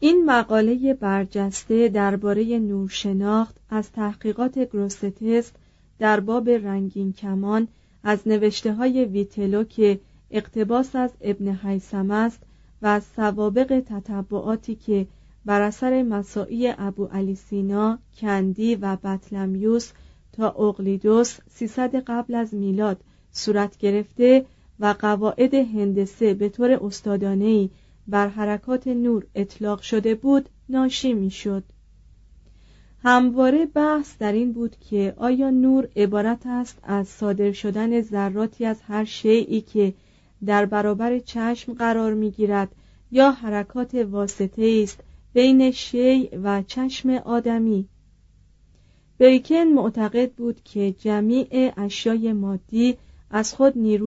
این مقاله برجسته درباره نورشناخت از تحقیقات گروستتست در باب رنگین کمان از نوشته های ویتلو که اقتباس از ابن حیسم است و از سوابق تتبعاتی که بر اثر مساعی ابو علی سینا، کندی و بطلمیوس تا اقلیدوس 300 قبل از میلاد صورت گرفته و قواعد هندسه به طور استادانه‌ای بر حرکات نور اطلاق شده بود ناشی می‌شد. همواره بحث در این بود که آیا نور عبارت است از صادر شدن ذراتی از هر شیعی که در برابر چشم قرار می‌گیرد یا حرکات واسطه است بین شیع و چشم آدمی بیکن معتقد بود که جمیع اشیای مادی از خود نیرو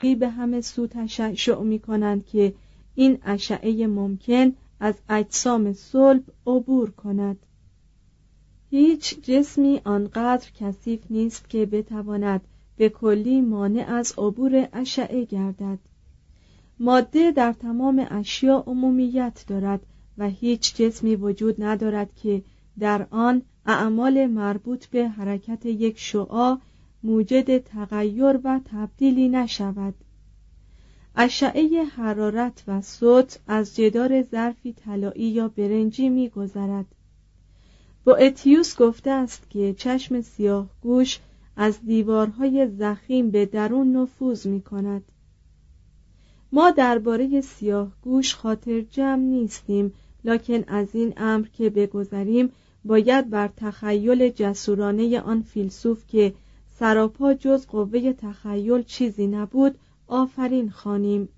به همه سو تشعشع می کنند که این اشعه ممکن از اجسام صلب عبور کند. هیچ جسمی آنقدر کثیف نیست که بتواند به کلی مانع از عبور اشعه گردد. ماده در تمام اشیا عمومیت دارد و هیچ جسمی وجود ندارد که در آن اعمال مربوط به حرکت یک شعاع موجد تغییر و تبدیلی نشود. اشعه حرارت و صوت از جدار ظرفی طلایی یا برنجی میگذرد. با اتیوس گفته است که چشم سیاه گوش از دیوارهای زخیم به درون نفوذ می کند ما درباره سیاه گوش خاطر جمع نیستیم لکن از این امر که بگذریم باید بر تخیل جسورانه آن فیلسوف که سراپا جز قوه تخیل چیزی نبود آفرین خانیم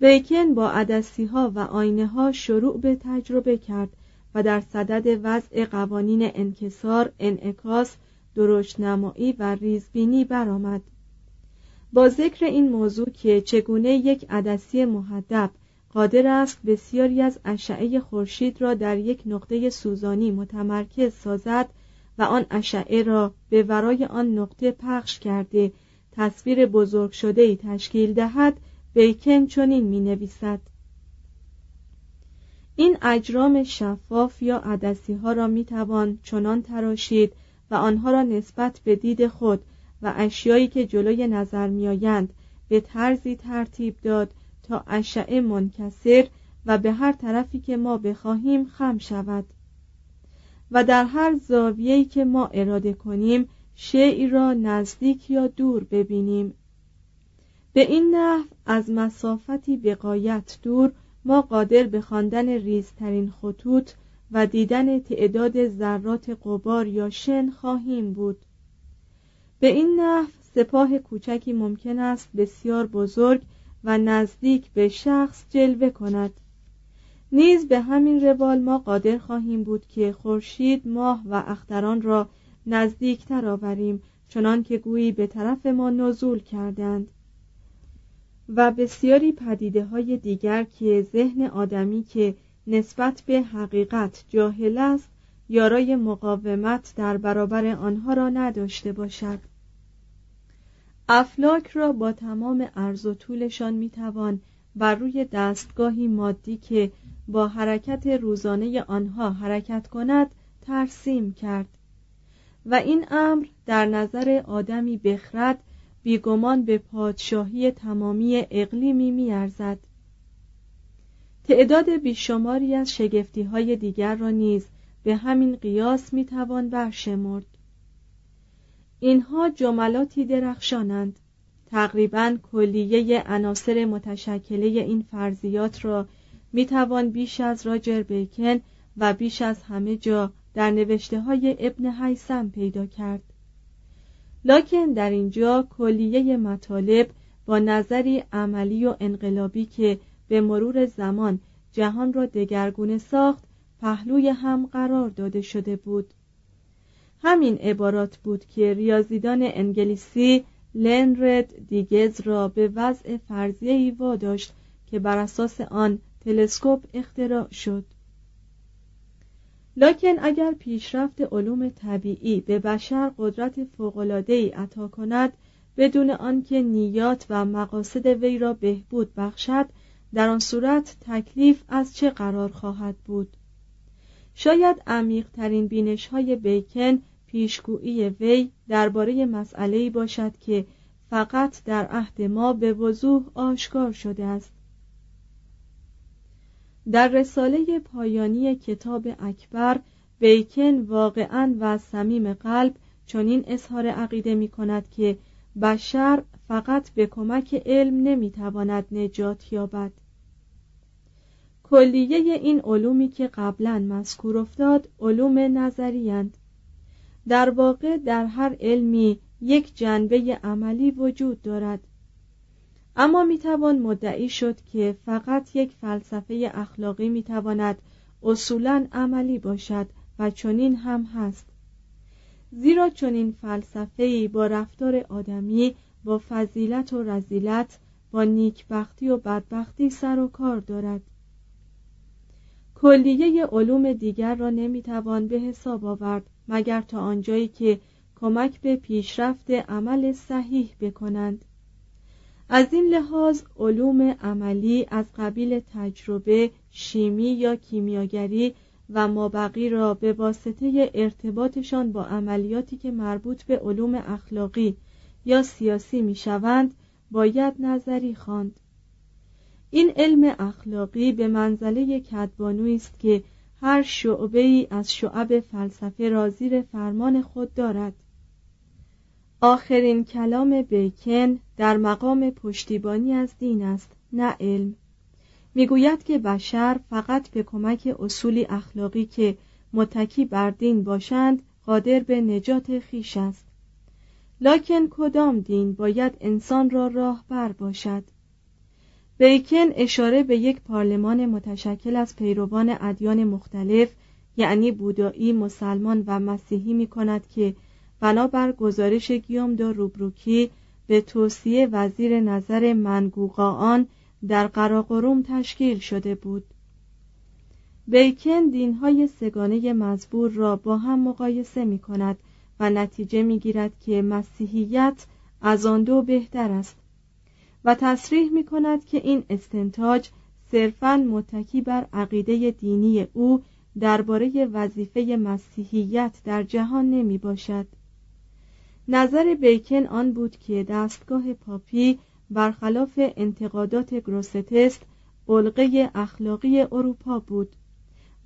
بیکن با عدسی ها و آینه ها شروع به تجربه کرد و در صدد وضع قوانین انکسار، انعکاس، درشت نمایی و ریزبینی برآمد. با ذکر این موضوع که چگونه یک عدسی محدب قادر است بسیاری از اشعه خورشید را در یک نقطه سوزانی متمرکز سازد و آن اشعه را به ورای آن نقطه پخش کرده تصویر بزرگ شده ای تشکیل دهد بیکن چنین می نویسد این اجرام شفاف یا عدسی ها را می توان چنان تراشید و آنها را نسبت به دید خود و اشیایی که جلوی نظر میآیند به طرزی ترتیب داد تا اشعه منکسر و به هر طرفی که ما بخواهیم خم شود. و در هر زاویه‌ای که ما اراده کنیم شیعی را نزدیک یا دور ببینیم. به این نحو از مسافتی بقایت دور ما قادر به خواندن ریزترین خطوط و دیدن تعداد ذرات قبار یا شن خواهیم بود. به این نحو سپاه کوچکی ممکن است بسیار بزرگ و نزدیک به شخص جلوه کند. نیز به همین روال ما قادر خواهیم بود که خورشید ماه و اختران را نزدیکتر آوریم چنان که گویی به طرف ما نزول کردند. و بسیاری پدیده های دیگر که ذهن آدمی که نسبت به حقیقت جاهل است یارای مقاومت در برابر آنها را نداشته باشد. افلاک را با تمام عرض و طولشان می‌توان بر روی دستگاهی مادی که با حرکت روزانه آنها حرکت کند ترسیم کرد. و این امر در نظر آدمی بخرد بیگمان به پادشاهی تمامی اقلیمی میارزد. تعداد بیشماری از شگفتی های دیگر را نیز به همین قیاس می‌توان برشمرد. اینها جملاتی درخشانند. تقریبا کلیه عناصر متشکله این فرضیات را می‌توان بیش از راجر بیکن و بیش از همه جا در نوشته های ابن حیسم پیدا کرد. لکن در اینجا کلیه مطالب با نظری عملی و انقلابی که به مرور زمان جهان را دگرگونه ساخت پهلوی هم قرار داده شده بود. همین عبارات بود که ریاضیدان انگلیسی لنرد دیگز را به وضع فرضیه‌ای واداشت که بر اساس آن تلسکوپ اختراع شد. لکن اگر پیشرفت علوم طبیعی به بشر قدرت فوق‌العاده‌ای عطا کند بدون آنکه نیات و مقاصد وی را بهبود بخشد در آن صورت تکلیف از چه قرار خواهد بود؟ شاید عمیقترین بینش های بیکن پیشگویی وی درباره مسئله باشد که فقط در عهد ما به وضوح آشکار شده است. در رساله پایانی کتاب اکبر بیکن واقعا و صمیم قلب چنین اظهار عقیده می کند که بشر فقط به کمک علم نمی‌تواند نجات یابد. کلیه این علومی که قبلا مذکور افتاد علوم نظریند در واقع در هر علمی یک جنبه عملی وجود دارد. اما می‌توان مدعی شد که فقط یک فلسفه اخلاقی می‌تواند اصولا عملی باشد و چنین هم هست. زیرا چنین فلسفه با رفتار آدمی با فضیلت و رزیلت با نیکبختی و بدبختی سر و کار دارد. کلیه علوم دیگر را نمی‌توان به حساب آورد مگر تا آنجایی که کمک به پیشرفت عمل صحیح بکنند. از این لحاظ علوم عملی از قبیل تجربه شیمی یا کیمیاگری و مابقی را به واسطه ارتباطشان با عملیاتی که مربوط به علوم اخلاقی یا سیاسی می‌شوند باید نظری خواند. این علم اخلاقی به منزله کدبانوی است که هر شعبه ای از شعب فلسفه را زیر فرمان خود دارد. آخرین کلام بیکن در مقام پشتیبانی از دین است نه علم. می‌گوید که بشر فقط به کمک اصولی اخلاقی که متکی بر دین باشند قادر به نجات خیش است. لکن کدام دین باید انسان را راهبر باشد؟ بیکن اشاره به یک پارلمان متشکل از پیروان ادیان مختلف یعنی بودایی، مسلمان و مسیحی می کند که بنابر گزارش گیوم دا روبروکی به توصیه وزیر نظر منگوقان در قراقروم تشکیل شده بود. بیکن دینهای سگانه مزبور را با هم مقایسه می کند و نتیجه می گیرد که مسیحیت از آن دو بهتر است و تصریح می کند که این استنتاج صرفا متکی بر عقیده دینی او درباره وظیفه مسیحیت در جهان نمی باشد. نظر بیکن آن بود که دستگاه پاپی برخلاف انتقادات گروستست بلغه اخلاقی اروپا بود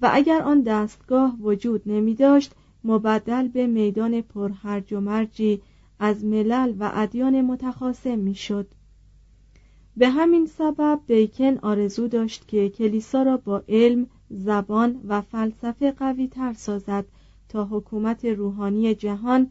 و اگر آن دستگاه وجود نمی داشت مبدل به میدان پرهرج و مرجی از ملل و ادیان متخاصم می‌شد. به همین سبب بیکن آرزو داشت که کلیسا را با علم، زبان و فلسفه قوی تر سازد تا حکومت روحانی جهان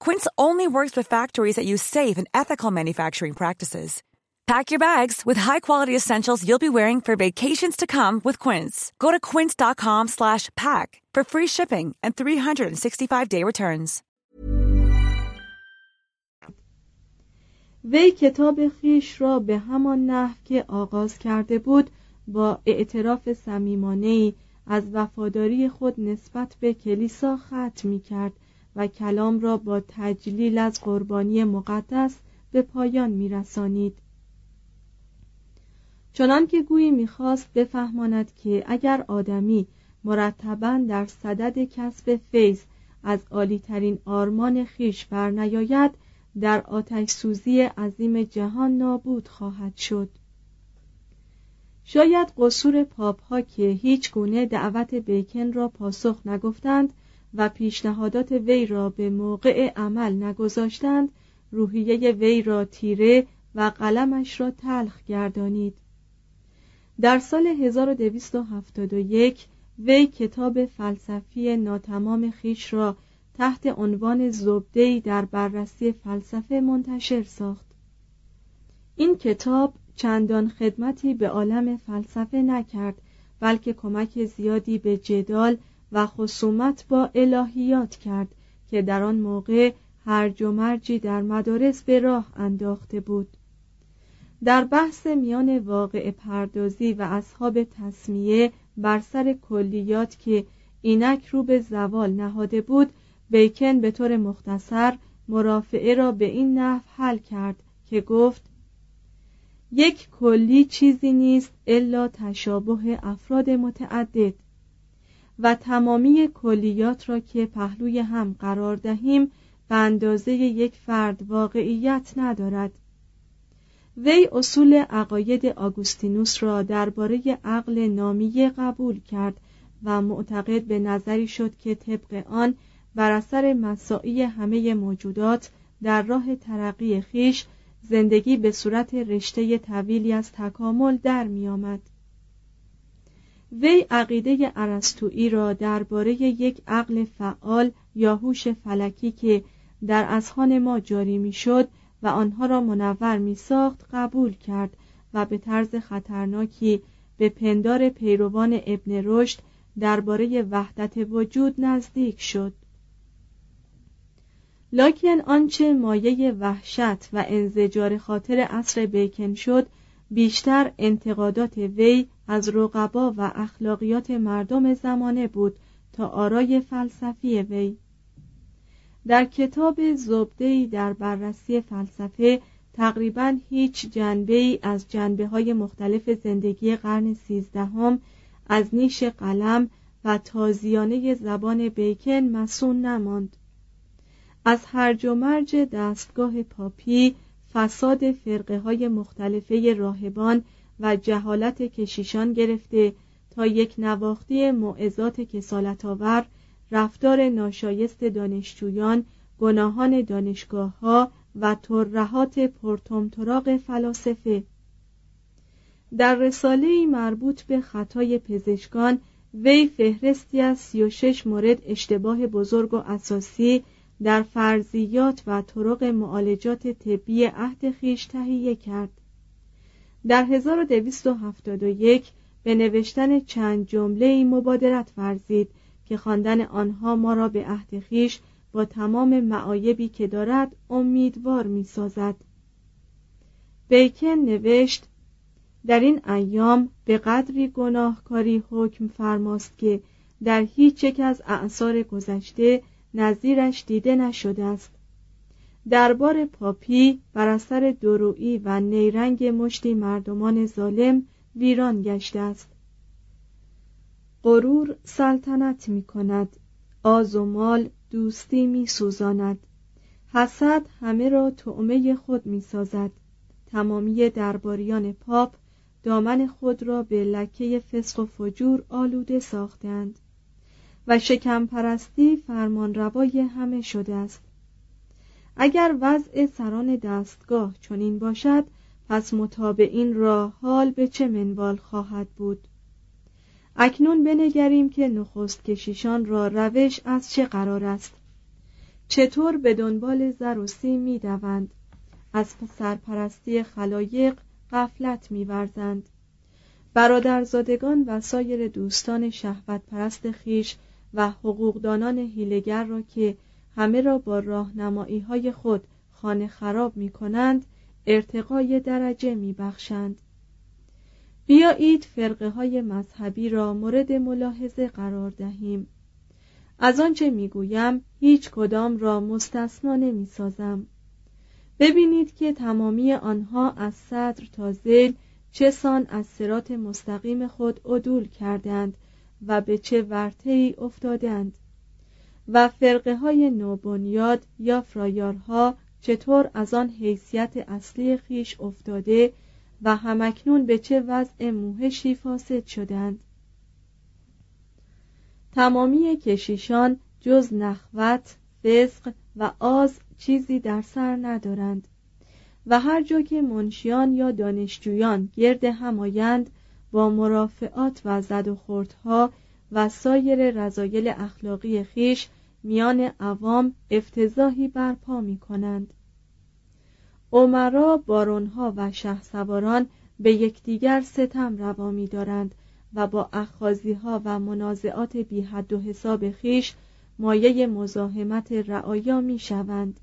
Quince only works with factories that use safe and ethical manufacturing practices. Pack your bags with high-quality essentials you'll be wearing for vacations to come with Quince. Go to quince.com/pack for free shipping and 365-day returns. وی کتاب خیش را به همان نحو که آغاز کرده بود با اعتراف صمیمانه‌ای از وفاداری خود نسبت به کلیسا ختم می کرد و کلام را با تجلیل از قربانی مقدس به پایان می رسانید. چنان که گویی می‌خواست بفهماند که اگر آدمی مرتبا در صدد کسب فیض از عالیترین آرمان خیش برنیاید در آتش سوزی عظیم جهان نابود خواهد شد شاید قصور پاپ ها که هیچ گونه دعوت بیکن را پاسخ نگفتند و پیشنهادات وی را به موقع عمل نگذاشتند روحیه وی را تیره و قلمش را تلخ گردانید. در سال 1271 وی کتاب فلسفی ناتمام خیش را تحت عنوان زبدهی در بررسی فلسفه منتشر ساخت. این کتاب چندان خدمتی به عالم فلسفه نکرد بلکه کمک زیادی به جدال و خصومت با الهیات کرد که در آن موقع هرج و مرجی در مدارس به راه انداخته بود. در بحث میان واقع پردازی و اصحاب تصمیه بر سر کلیات که اینک رو به زوال نهاده بود بیکن به طور مختصر مرافعه را به این نحو حل کرد که گفت یک کلی چیزی نیست الا تشابه افراد متعدد. و تمامی کلیات را که پهلوی هم قرار دهیم به اندازه یک فرد واقعیت ندارد وی اصول عقاید آگوستینوس را درباره عقل نامیه قبول کرد و معتقد به نظری شد که طبق آن بر اثر مساعی همه موجودات در راه ترقی خیش زندگی به صورت رشته طویلی از تکامل در می آمد. وی عقیده ارسطویی را درباره یک عقل فعال یا هوش فلکی که در اذهان ما جاری می‌شد و آنها را منور می ساخت قبول کرد و به طرز خطرناکی به پندار پیروان ابن رشد درباره وحدت وجود نزدیک شد. لکن آنچه مایه وحشت و انزجار خاطر عصر بیکن شد بیشتر انتقادات وی از رقبا و اخلاقیات مردم زمانه بود تا آرای فلسفی وی. در کتاب زبدهی در بررسی فلسفه تقریبا هیچ جنبه ای از جنبه های مختلف زندگی قرن سیزدهم از نیش قلم و تازیانه زبان بیکن مسون نماند. از هرج و مرج دستگاه پاپی فساد فرقه های مختلفه راهبان و جهالت کشیشان گرفته تا یک نواختی معزات کسالت آور رفتار ناشایست دانشجویان گناهان دانشگاه ها و ترهات پرتمتراغ فلاسفه. در رساله مربوط به خطای پزشکان وی فهرستی از 36 مورد اشتباه بزرگ و اساسی در فرضیات و طرق معالجات طبی عهد خیش تهیه کرد. در 1271 به نوشتن چند جمله مبادرت ورزید که خواندن آنها ما را به عهد خیش با تمام معایبی که دارد امیدوار می سازد بیکن نوشت در این ایام به قدری گناهکاری حکم فرماست که در هیچ یک از اعثار گذشته نظیرش دیده نشده است. دربار پاپی بر اثر درویی و نیرنگ مشتی مردمان ظالم ویران گشته است. غرور سلطنت می کند آز و مال دوستی می سوزاند حسد همه را تعمه خود می سازد تمامی درباریان پاپ دامن خود را به لکه فسق و فجور آلوده ساختند و شکم پرستی فرمان روای همه شده است. اگر وضع سران دستگاه چنین باشد پس متابعین را حال به چه منوال خواهد بود؟ اکنون بنگریم که نخست کشیشان را روش از چه قرار است؟ چطور به دنبال زر و سیم می دوند؟ از سرپرستی خلایق غفلت میورزند برادرزادگان و سایر دوستان شهوت پرست خیش و حقوقدانان هیلگر را که همه را با راهنمایی های خود خانه خراب می کنند ارتقای درجه می بخشند. بیایید فرقه های مذهبی را مورد ملاحظه قرار دهیم. از آنچه می‌گویم هیچ کدام را مستثنا نمی سازم ببینید که تمامی آنها از صدر تا زیل چه سان از سرات مستقیم خود عدول کردند و به چه ورطه ای افتادند. و فرقه های نوبنیاد یا فرایارها چطور از آن حیثیت اصلی خیش افتاده و همکنون به چه وضع موهشی فاسد شدند. تمامی کشیشان جز نخوت، فسق و آز چیزی در سر ندارند و هر جا که منشیان یا دانشجویان گرد همایند با مرافعات و زد و خوردها و سایر رضایل اخلاقی خیش میان عوام افتضاحی برپا می کنند عمرا بارونها و سواران به یکدیگر ستم روا می دارند و با اخازی ها و منازعات بی حد و حساب خیش مایه مزاحمت رعایا می شوند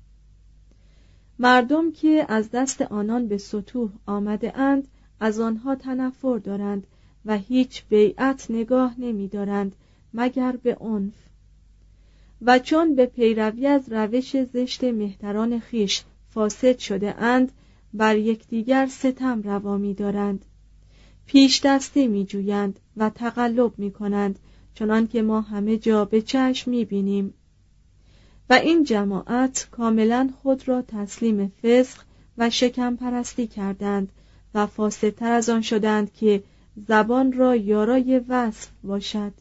مردم که از دست آنان به سطوح آمده اند از آنها تنفر دارند و هیچ بیعت نگاه نمی دارند مگر به عنف. و چون به پیروی از روش زشت مهتران خیش فاسد شده اند بر یکدیگر ستم روا می دارند. پیش دستی می جویند و تقلب می کنند چنان که ما همه جا به چشم می بینیم. و این جماعت کاملا خود را تسلیم فسق و شکم پرستی کردند و فاسدتر از آن شدند که زبان را یارای وصف باشد.